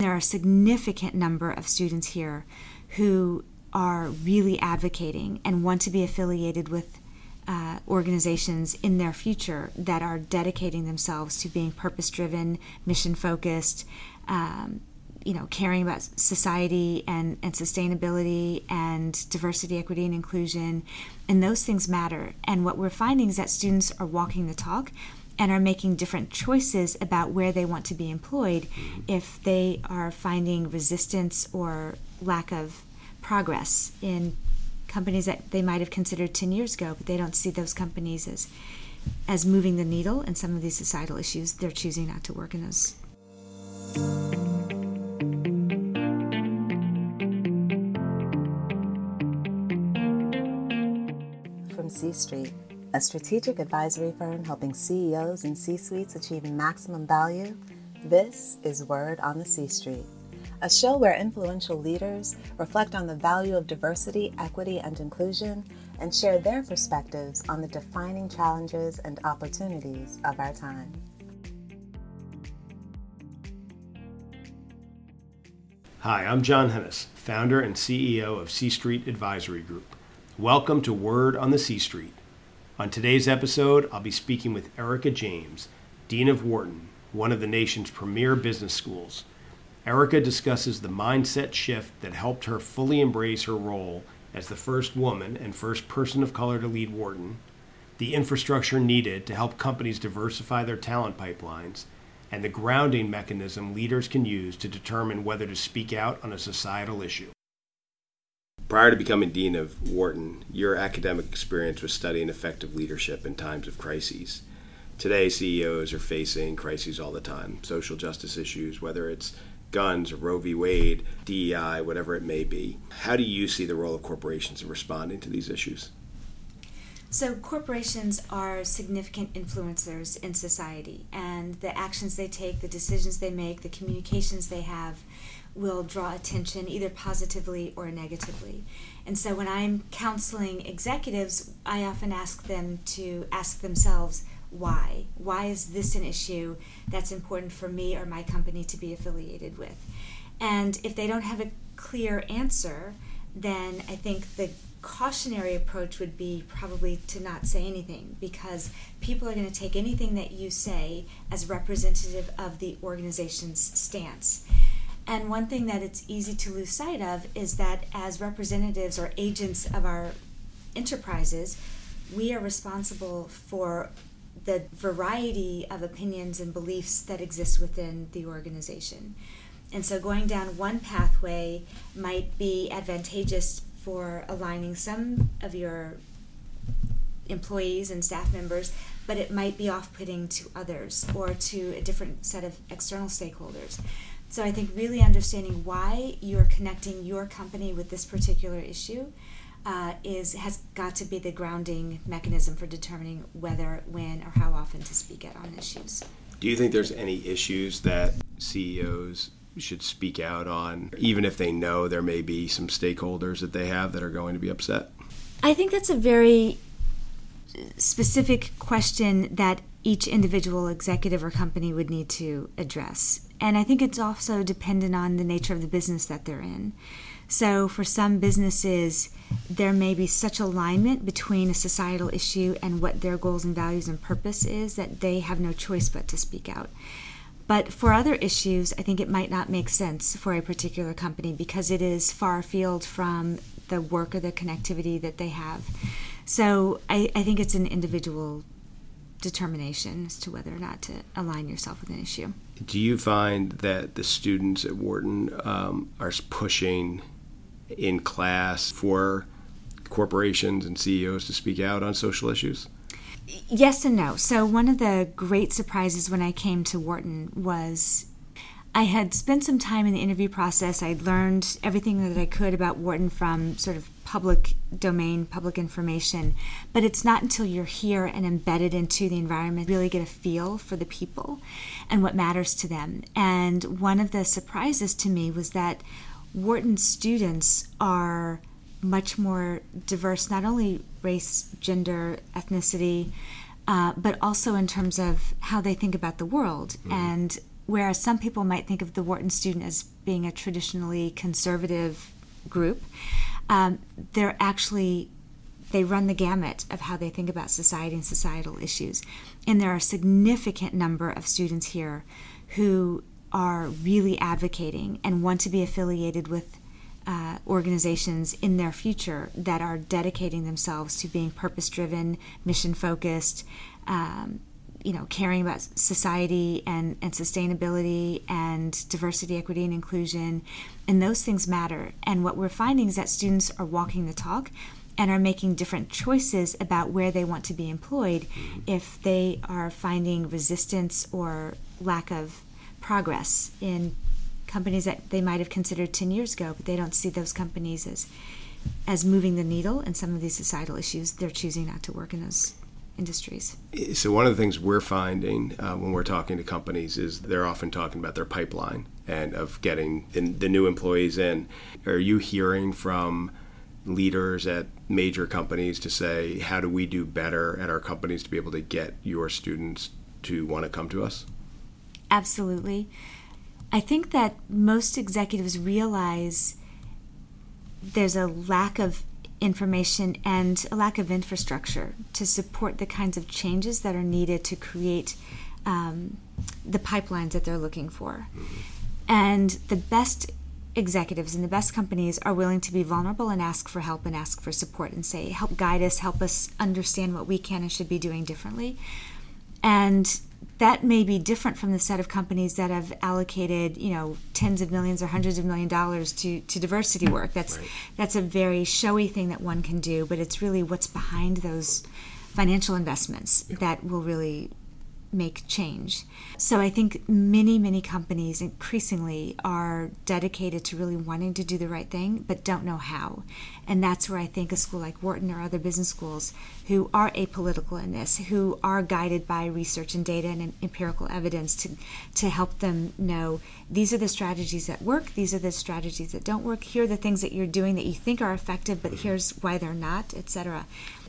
There are a significant number of students here who are really advocating and want to be affiliated with uh, organizations in their future that are dedicating themselves to being purpose driven, mission focused, um, you know, caring about society and, and sustainability and diversity, equity, and inclusion. And those things matter. And what we're finding is that students are walking the talk and are making different choices about where they want to be employed mm-hmm. if they are finding resistance or lack of progress in companies that they might have considered 10 years ago, but they don't see those companies as as moving the needle in some of these societal issues. They're choosing not to work in those. From C Street, a strategic advisory firm helping CEOs and C suites achieve maximum value, this is Word on the C Street a show where influential leaders reflect on the value of diversity, equity, and inclusion and share their perspectives on the defining challenges and opportunities of our time. Hi, I'm John Hennis, founder and CEO of C Street Advisory Group. Welcome to Word on the C Street. On today's episode, I'll be speaking with Erika James, Dean of Wharton, one of the nation's premier business schools. Erica discusses the mindset shift that helped her fully embrace her role as the first woman and first person of color to lead Wharton, the infrastructure needed to help companies diversify their talent pipelines, and the grounding mechanism leaders can use to determine whether to speak out on a societal issue. Prior to becoming Dean of Wharton, your academic experience was studying effective leadership in times of crises. Today, CEOs are facing crises all the time social justice issues, whether it's guns or Roe v. Wade, DEI, whatever it may be. How do you see the role of corporations in responding to these issues? So, corporations are significant influencers in society, and the actions they take, the decisions they make, the communications they have will draw attention either positively or negatively. And so, when I'm counseling executives, I often ask them to ask themselves, why. Why is this an issue that's important for me or my company to be affiliated with? And if they don't have a clear answer, then I think the cautionary approach would be probably to not say anything because people are going to take anything that you say as representative of the organization's stance. And one thing that it's easy to lose sight of is that as representatives or agents of our enterprises, we are responsible for the variety of opinions and beliefs that exist within the organization. And so going down one pathway might be advantageous for aligning some of your employees and staff members, but it might be off putting to others or to a different set of external stakeholders. So I think really understanding why you're connecting your company with this particular issue uh, is has got to be the grounding mechanism for determining whether, when, or how often to speak out on issues. Do you think there's any issues that CEOs should speak out on, even if they know there may be some stakeholders that they have that are going to be upset? I think that's a very specific question that each individual executive or company would need to address. And I think it's also dependent on the nature of the business that they're in. So, for some businesses, there may be such alignment between a societal issue and what their goals and values and purpose is that they have no choice but to speak out. But for other issues, I think it might not make sense for a particular company because it is far afield from the work or the connectivity that they have. So, I, I think it's an individual determination as to whether or not to align yourself with an issue. Do you find that the students at Wharton um, are pushing in class for corporations and CEOs to speak out on social issues? Yes and no. So, one of the great surprises when I came to Wharton was I had spent some time in the interview process. I'd learned everything that I could about Wharton from sort of public domain, public information. But it's not until you're here and embedded into the environment really get a feel for the people and what matters to them. And one of the surprises to me was that Wharton students are much more diverse, not only race, gender, ethnicity, uh, but also in terms of how they think about the world. Mm-hmm. And whereas some people might think of the Wharton student as being a traditionally conservative group, um, they're actually they run the gamut of how they think about society and societal issues. And there are a significant number of students here who are really advocating and want to be affiliated with uh, organizations in their future that are dedicating themselves to being purpose driven, mission focused, um, you know, caring about society and, and sustainability and diversity, equity, and inclusion. And those things matter. And what we're finding is that students are walking the talk and are making different choices about where they want to be employed mm-hmm. if they are finding resistance or lack of progress in companies that they might have considered 10 years ago, but they don't see those companies as as moving the needle in some of these societal issues. They're choosing not to work in those industries. So one of the things we're finding uh, when we're talking to companies is they're often talking about their pipeline and of getting the new employees in. Are you hearing from leaders at major companies to say, how do we do better at our companies to be able to get your students to want to come to us? Absolutely. I think that most executives realize there's a lack of information and a lack of infrastructure to support the kinds of changes that are needed to create um, the pipelines that they're looking for. And the best executives and the best companies are willing to be vulnerable and ask for help and ask for support and say, help guide us, help us understand what we can and should be doing differently. And that may be different from the set of companies that have allocated, you know, tens of millions or hundreds of million dollars to, to diversity work. That's right. that's a very showy thing that one can do, but it's really what's behind those financial investments yeah. that will really make change. So I think many, many companies increasingly are dedicated to really wanting to do the right thing, but don't know how. And that's where I think a school like Wharton or other business schools who are apolitical in this, who are guided by research and data and empirical evidence to, to help them know these are the strategies that work, these are the strategies that don't work, here are the things that you're doing that you think are effective, but mm-hmm. here's why they're not, etc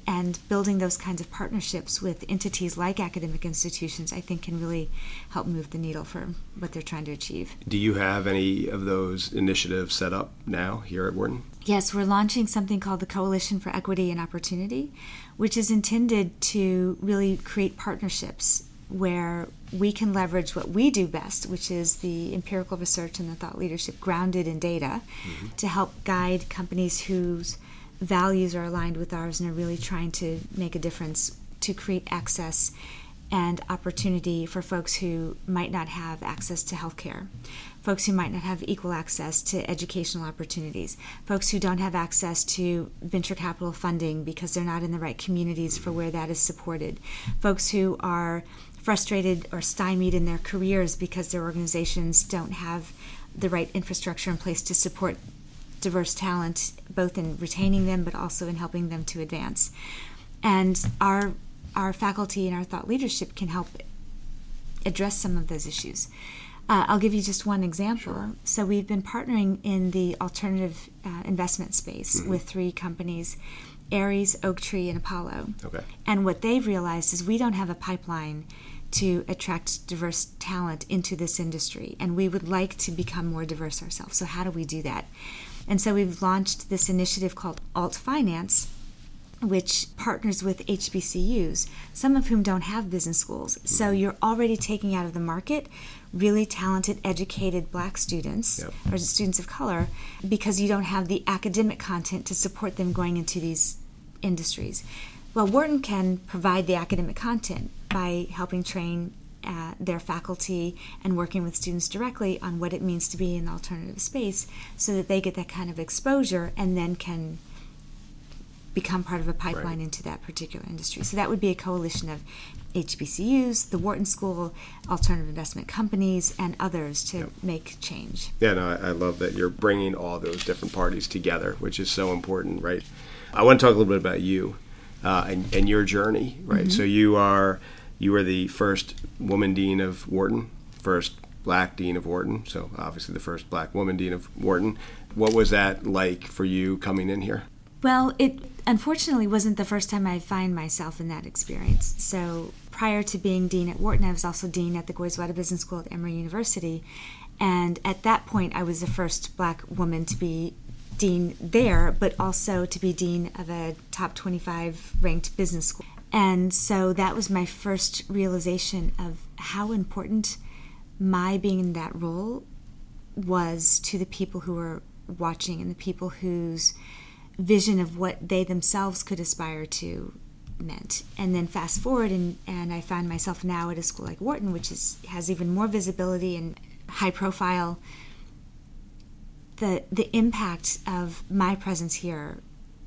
and building those kinds of partnerships with entities like academic institutions, I think, can really help move the needle for what they're trying to achieve. Do you have any of those initiatives set up now here at Wharton? Yes, we're launching something called the Coalition for Equity and Opportunity, which is intended to really create partnerships where we can leverage what we do best, which is the empirical research and the thought leadership grounded in data, mm-hmm. to help guide companies whose values are aligned with ours and are really trying to make a difference to create access and opportunity for folks who might not have access to health care, folks who might not have equal access to educational opportunities, folks who don't have access to venture capital funding because they're not in the right communities for where that is supported, folks who are frustrated or stymied in their careers because their organizations don't have the right infrastructure in place to support diverse talent, both in retaining them but also in helping them to advance. And our our faculty and our thought leadership can help address some of those issues. Uh, I'll give you just one example. Sure. So we've been partnering in the alternative uh, investment space mm-hmm. with three companies. Ares, Oaktree, and Apollo. Okay. And what they've realized is we don't have a pipeline to attract diverse talent into this industry, and we would like to become more diverse ourselves. So, how do we do that? And so we've launched this initiative called Alt Finance, which partners with HBCUs, some of whom don't have business schools. So you're already taking out of the market really talented, educated black students yep. or students of color because you don't have the academic content to support them going into these industries. Well, Wharton can provide the academic content by helping train uh, their faculty and working with students directly on what it means to be in the alternative space so that they get that kind of exposure and then can become part of a pipeline right. into that particular industry. So that would be a coalition of HBCUs, the Wharton School, alternative investment companies, and others to yep. make change. Yeah, no, I, I love that you're bringing all those different parties together, which is so important, right? I want to talk a little bit about you uh, and, and your journey, right? Mm-hmm. So you are you were the first woman dean of Wharton, first black dean of Wharton, so obviously the first black woman dean of Wharton. What was that like for you coming in here? Well, it unfortunately wasn't the first time I find myself in that experience. So prior to being dean at Wharton, I was also dean at the Goizueta Business School at Emory University. And at that point, I was the first black woman to be dean there, but also to be dean of a top 25 ranked business school. And so that was my first realization of how important my being in that role was to the people who were watching and the people whose vision of what they themselves could aspire to meant. And then fast forward, and, and I find myself now at a school like Wharton, which is, has even more visibility and high profile. The, the impact of my presence here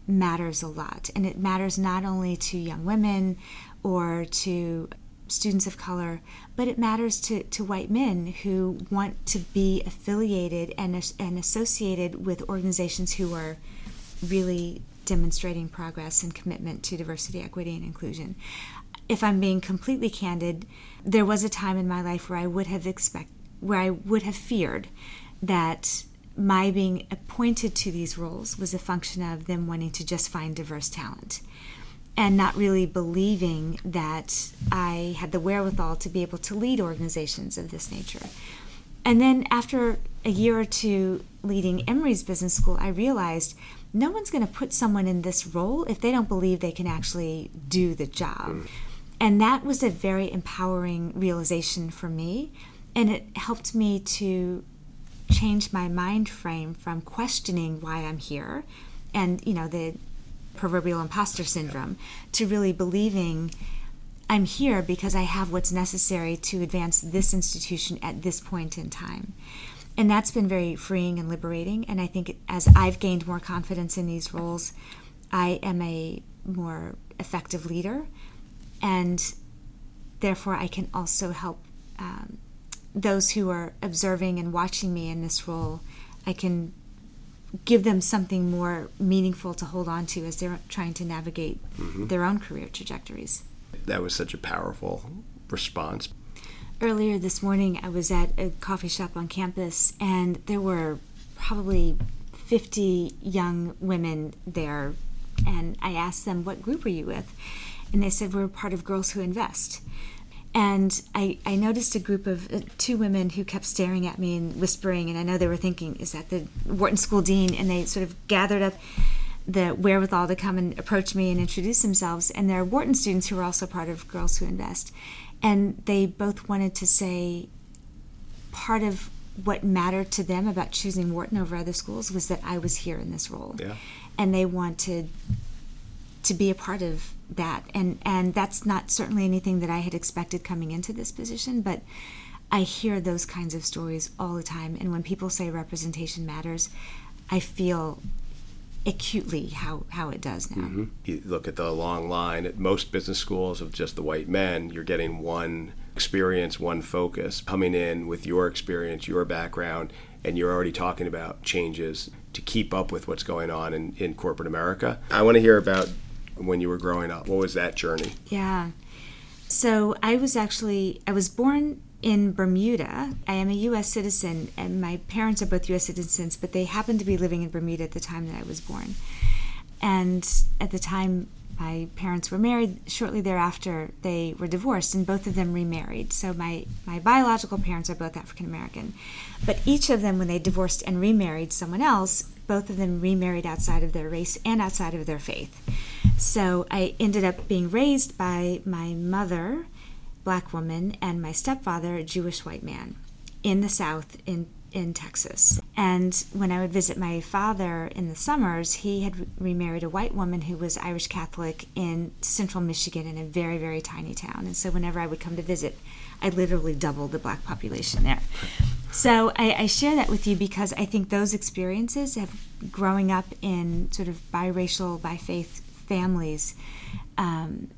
matters a lot. And it matters not only to young women or to students of color, but it matters to, to white men who want to be affiliated and, and associated with organizations who are really demonstrating progress and commitment to diversity, equity, and inclusion. If I'm being completely candid, there was a time in my life where I would have expect where I would have feared that my being appointed to these roles was a function of them wanting to just find diverse talent and not really believing that I had the wherewithal to be able to lead organizations of this nature. And then after a year or two leading Emory's business school, I realized no one's going to put someone in this role if they don't believe they can actually do the job. Mm. And that was a very empowering realization for me. And it helped me to change my mind frame from questioning why I'm here and, you know, the proverbial imposter syndrome to really believing I'm here because I have what's necessary to advance this institution at this point in time and that's been very freeing and liberating. And I think as I've gained more confidence in these roles, I am a more effective leader, and therefore I can also help um, those who are observing and watching me in this role. I can give them something more meaningful to hold on to as they're trying to navigate mm-hmm. their own career trajectories. That was such a powerful response earlier this morning, I was at a coffee shop on campus, and there were probably 50 young women there. And I asked them, What group are you with? And they said, We're part of Girls Who Invest. And I, I noticed a group of uh, two women who kept staring at me and whispering, and I know they were thinking, Is that the Wharton School Dean? And they sort of gathered up the wherewithal to come and approach me and introduce themselves. And they're Wharton students who are also part of Girls Who Invest. And they both wanted to say part of what mattered to them about choosing Wharton over other schools was that I was here in this role. Yeah. And they wanted to be a part of that. And and that's not certainly anything that I had expected coming into this position, but I hear those kinds of stories all the time and when people say representation matters, I feel acutely how, how it does now. Mm-hmm. You look at the long line at most business schools of just the white men, you're getting one experience, one focus, coming in with your experience, your background, and you're already talking about changes to keep up with what's going on in, in corporate America. I want to hear about when you were growing up. What was that journey? Yeah. So I was actually, I was born in Bermuda. I am a U.S. citizen, and my parents are both U.S. citizens, but they happened to be living in Bermuda at the time that I was born. And at the time my parents were married, shortly thereafter they were divorced, and both of them remarried. So my, my biological parents are both African American. But each of them, when they divorced and remarried someone else, both of them remarried outside of their race and outside of their faith. So I ended up being raised by my mother black woman and my stepfather, Jewish white man, in the South in in Texas. And when I would visit my father in the summers, he had remarried a white woman who was Irish Catholic in central Michigan in a very, very tiny town. And so whenever I would come to visit, I literally doubled the black population there. So I, I share that with you because I think those experiences of growing up in sort of biracial, by faith families um,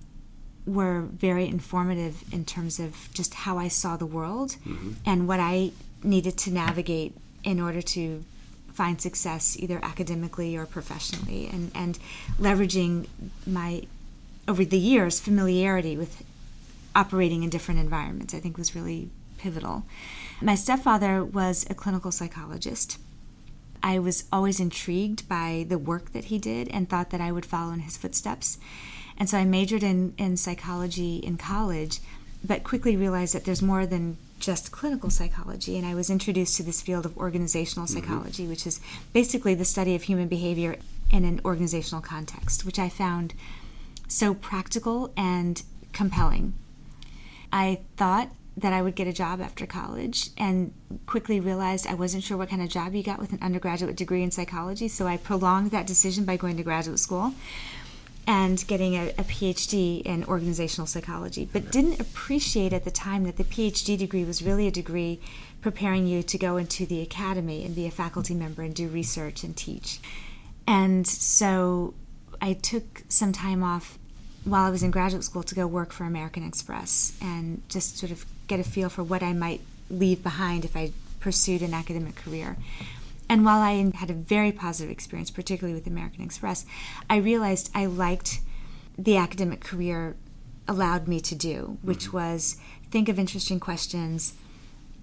were very informative in terms of just how I saw the world mm-hmm. and what I needed to navigate in order to find success either academically or professionally and, and leveraging my over the years familiarity with operating in different environments I think was really pivotal. My stepfather was a clinical psychologist. I was always intrigued by the work that he did and thought that I would follow in his footsteps. And so I majored in, in psychology in college, but quickly realized that there's more than just clinical psychology. And I was introduced to this field of organizational mm-hmm. psychology, mm-hmm. which is basically the study of human behavior in an organizational context, which I found so practical and compelling. I thought that I would get a job after college and quickly realized I wasn't sure what kind of job you got with an undergraduate degree in psychology, so I prolonged that decision by going to graduate school and getting a, a, PhD in organizational psychology, but didn't appreciate at the time that the PhD degree was really a degree preparing you to go into the academy and be a faculty member and do research and teach. And so I took some time off while I was in graduate school to go work for American Express and just sort of get a feel for what I might leave behind if I pursued an academic career. And while I had a very positive experience, particularly with American Express, I realized I liked the academic career allowed me to do, which mm-hmm. was think of interesting questions,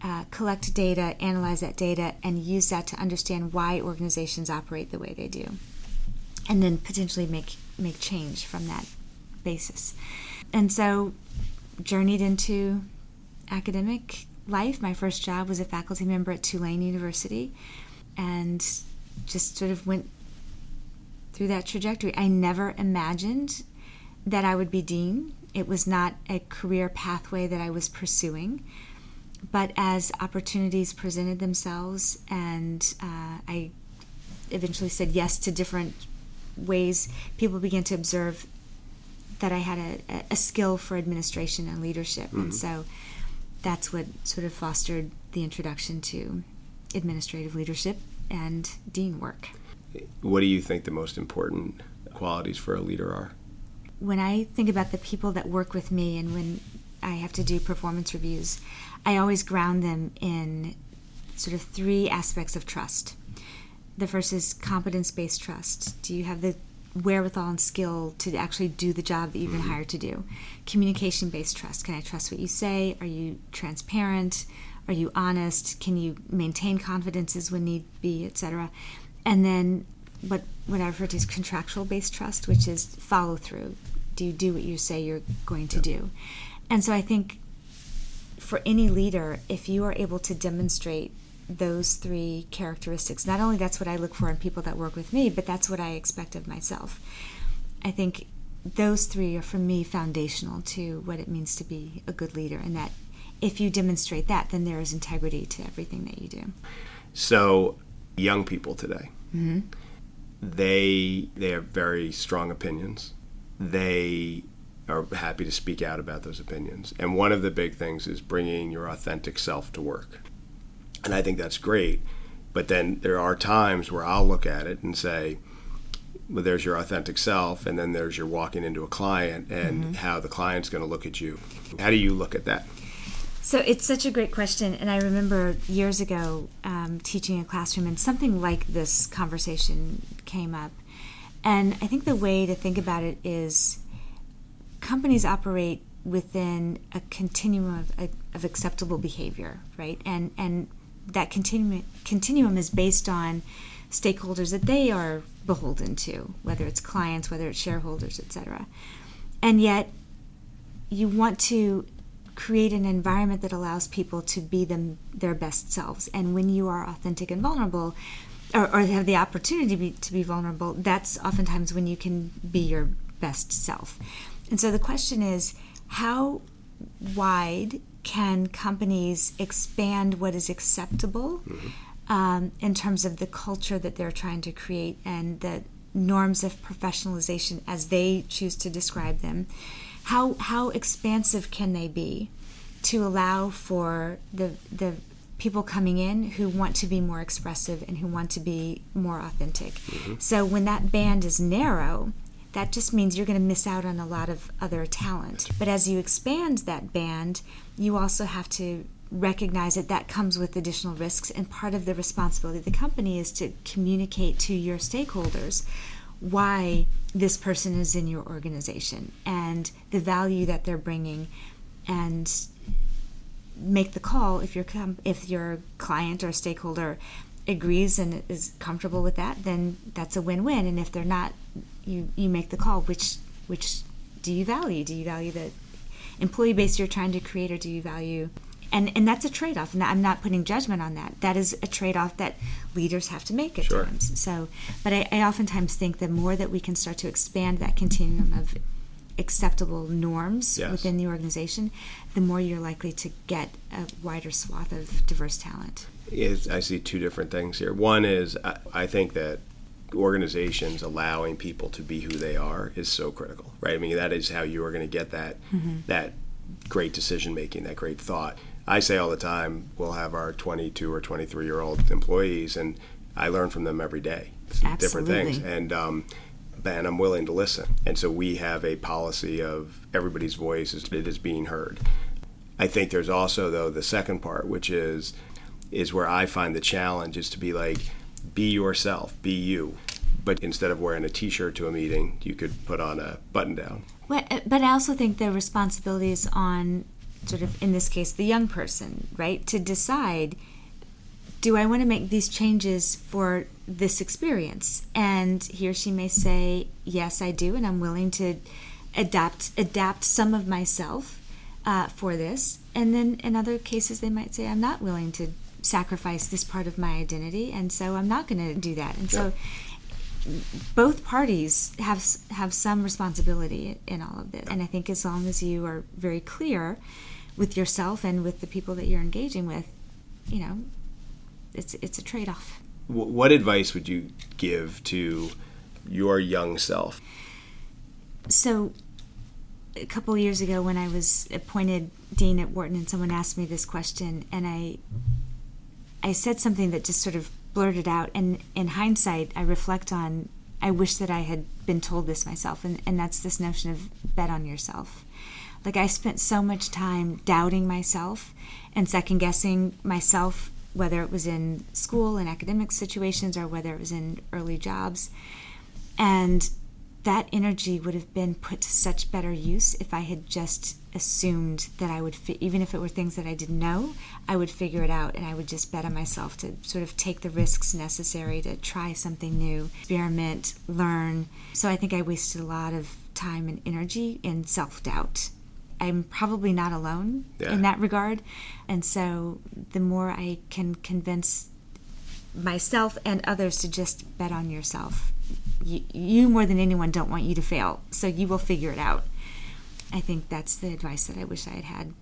uh, collect data, analyze that data, and use that to understand why organizations operate the way they do, and then potentially make make change from that basis. And so, journeyed into academic life. My first job was a faculty member at Tulane University and just sort of went through that trajectory. I never imagined that I would be dean. It was not a career pathway that I was pursuing. But as opportunities presented themselves, and uh, I eventually said yes to different ways, people began to observe that I had a, a skill for administration and leadership. Mm-hmm. And so that's what sort of fostered the introduction to administrative leadership and dean work. What do you think the most important qualities for a leader are? When I think about the people that work with me and when I have to do performance reviews, I always ground them in sort of three aspects of trust. The first is competence based trust. Do you have the wherewithal and skill to actually do the job that you've been mm-hmm. hired to do? Communication based trust. Can I trust what you say? Are you transparent? Are you honest? Can you maintain confidences when need be, etc.? And then what what I refer to as contractual based trust, which is follow through. Do you do what you say you're going to do? And so I think for any leader, if you are able to demonstrate those three characteristics, not only that's what I look for in people that work with me, but that's what I expect of myself. I think those three are for me foundational to what it means to be a good leader, and that if you demonstrate that, then there is integrity to everything that you do. So, young people today, mm-hmm. they they have very strong opinions. They are happy to speak out about those opinions, and one of the big things is bringing your authentic self to work. And I think that's great. But then there are times where I'll look at it and say, well, there's your authentic self, and then there's your walking into a client and mm-hmm. how the client's going to look at you. How do you look at that? So it's such a great question, and I remember years ago um, teaching a classroom, and something like this conversation came up. And I think the way to think about it is companies operate within a continuum of, of acceptable behavior, right? And and that continuum continuum is based on stakeholders that they are beholden to, whether it's clients, whether it's shareholders, etc. And yet, you want to create an environment that allows people to be them their best selves. And when you are authentic and vulnerable, or, or have the opportunity to be, to be vulnerable, that's oftentimes when you can be your best self. And so the question is, how wide can companies expand what is acceptable mm-hmm. um, in terms of the culture that they're trying to create and the norms of professionalization as they choose to describe them? how how expansive can they be to allow for the the people coming in who want to be more expressive and who want to be more authentic. Mm-hmm. So when that band is narrow, that just means you're going to miss out on a lot of other talent. But as you expand that band, you also have to recognize that that comes with additional risks and part of the responsibility of the company is to communicate to your stakeholders why this person is in your organization and the value that they're bringing and make the call if your com- if your client or stakeholder agrees and is comfortable with that then that's a win-win and if they're not you you make the call which which do you value? Do you value the employee base you're trying to create, or do you value and and that's a trade-off and i'm not putting judgment on that that is a trade-off that leaders have to make at Sure. times so but I, I oftentimes think the more that we can start to expand that continuum of acceptable norms Yes. within the organization the more you're likely to get a wider swath of diverse talent is I see two different things here. One is I, I think that organizations allowing people to be who they are is so critical, right? I mean, that is how you are going to get that that great decision making, that great thought. I say all the time, we'll have our 22 or 23 year old employees, and I learn from them every day, different things, and um, and I'm willing to listen. And so we have a policy of everybody's voice is it is being heard. I think there's also though the second part, which is is where I find the challenge is to be like, be yourself, be you. But instead of wearing a T-shirt to a meeting, you could put on a button-down. Well, uh, but I also think the responsibility is on, sort of, in this case, the young person, right? To decide, do I want to make these changes for this experience? And he or she may say, yes, I do, and I'm willing to adapt adapt some of myself uh, for this. And then in other cases, they might say, I'm not willing to sacrifice this part of my identity, and so I'm not going to do that. And so both parties have have some responsibility in all of this. And I think as long as you are very clear with yourself and with the people that you're engaging with, you know, it's it's a trade off. What advice would you give to your young self? So a couple years ago when I was appointed dean at Wharton and someone asked me this question and I I said something that just sort of blurted out and in hindsight I reflect on I wish that I had been told this myself and, and that's this notion of bet on yourself. Like I spent so much time doubting myself and second guessing myself whether it was in school and academic situations or whether it was in early jobs. And that energy would have been put to such better use if I had just assumed that I would, fi- even if it were things that I didn't know, I would figure it out and I would just bet on myself to sort of take the risks necessary to try something new, experiment, learn. So I think I wasted a lot of time and energy in self doubt. I'm probably not alone Yeah. in that regard. And so the more I can convince myself and others to just bet on yourself. You, you more than anyone don't want you to fail, so you will figure it out. I think that's the advice that I wish I had had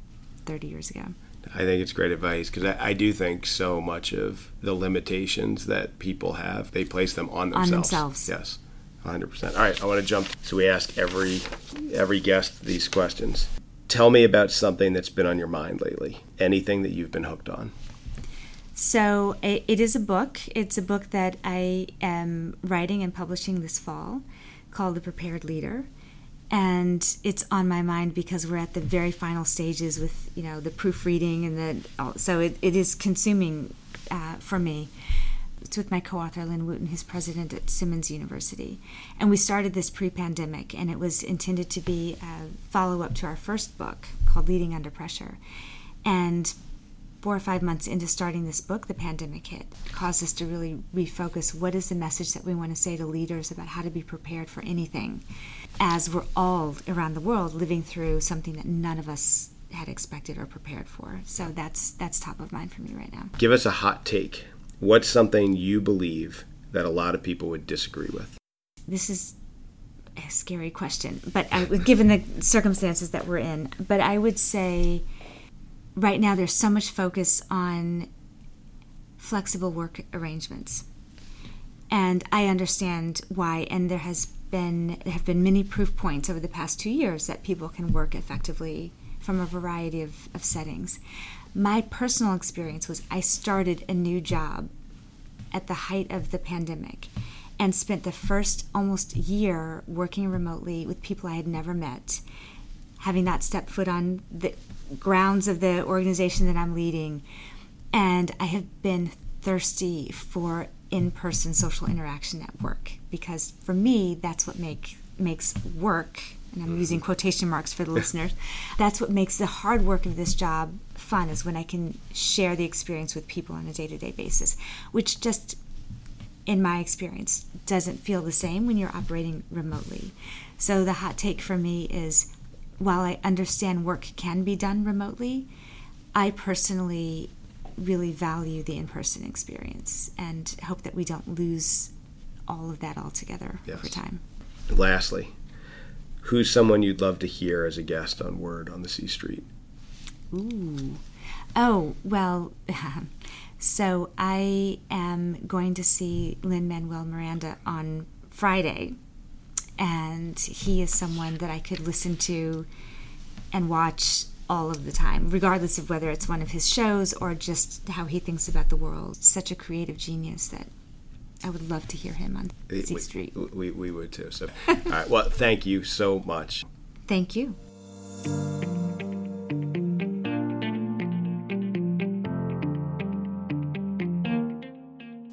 30 years ago. I think it's great advice because I, I do think so much of the limitations that people have, they place them on themselves. On themselves. themselves. Yes, 100%. All right, I want to jump. So we ask every every guest these questions. Tell me about something that's been on your mind lately. Anything that you've been hooked on. So i- it is a book. It's a book that I am writing and publishing this fall called The Prepared Leader. And it's on my mind because we're at the very final stages with, you know, the proofreading and the, so it, it is consuming uh, for me. It's with my co-author Lynn Wooten, who's president at Simmons University, and we started this pre-pandemic, and it was intended to be a follow-up to our first book called Leading Under Pressure, and four or five months into starting this book, the pandemic hit, caused us to really refocus what is the message that we want to say to leaders about how to be prepared for anything, as we're all around the world living through something that none of us had expected or prepared for. So that's that's top of mind for me right now. Give us a hot take. What's something you believe that a lot of people would disagree with? this is a scary question, but I, given the circumstances that we're in, but I would say right now there's so much focus on flexible work arrangements, and I understand why. And there has been there have been many proof points over the past two years that people can work effectively from a variety of, of settings. My personal experience was I started a new job at the height of the pandemic and spent the first almost year working remotely with people I had never met, having not stepped foot on the grounds of the organization that I'm leading. And I have been thirsty for in person social interaction at work because for me, that's what make, makes work. And I'm mm-hmm. using quotation marks for the listeners. That's what makes the hard work of this job fun is when I can share the experience with people on a day to day basis, which just in my experience, doesn't feel the same when you're operating remotely. So the hot take for me is while I understand work can be done remotely, I personally really value the in person experience and hope that we don't lose all of that altogether yes. over time. Lastly, who's someone you'd love to hear as a guest on Word on the C Street? Ooh. Oh, well, so I am going to see Lin-Manuel Miranda on Friday, and he is someone that I could listen to and watch all of the time, regardless of whether it's one of his shows or just how he thinks about the world. Such a creative genius that I would love to hear him on eh, C Street. We, we would too. So, all right. Well, thank you so much. Thank you.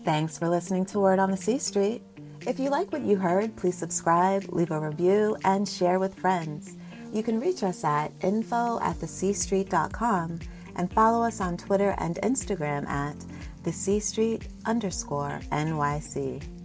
Thanks for listening to Word on the C Street. If you like what you heard, please subscribe, leave a review, and share with friends. You can reach us at info at thecstreet.com and follow us on Twitter and Instagram at the C Street underscore NYC.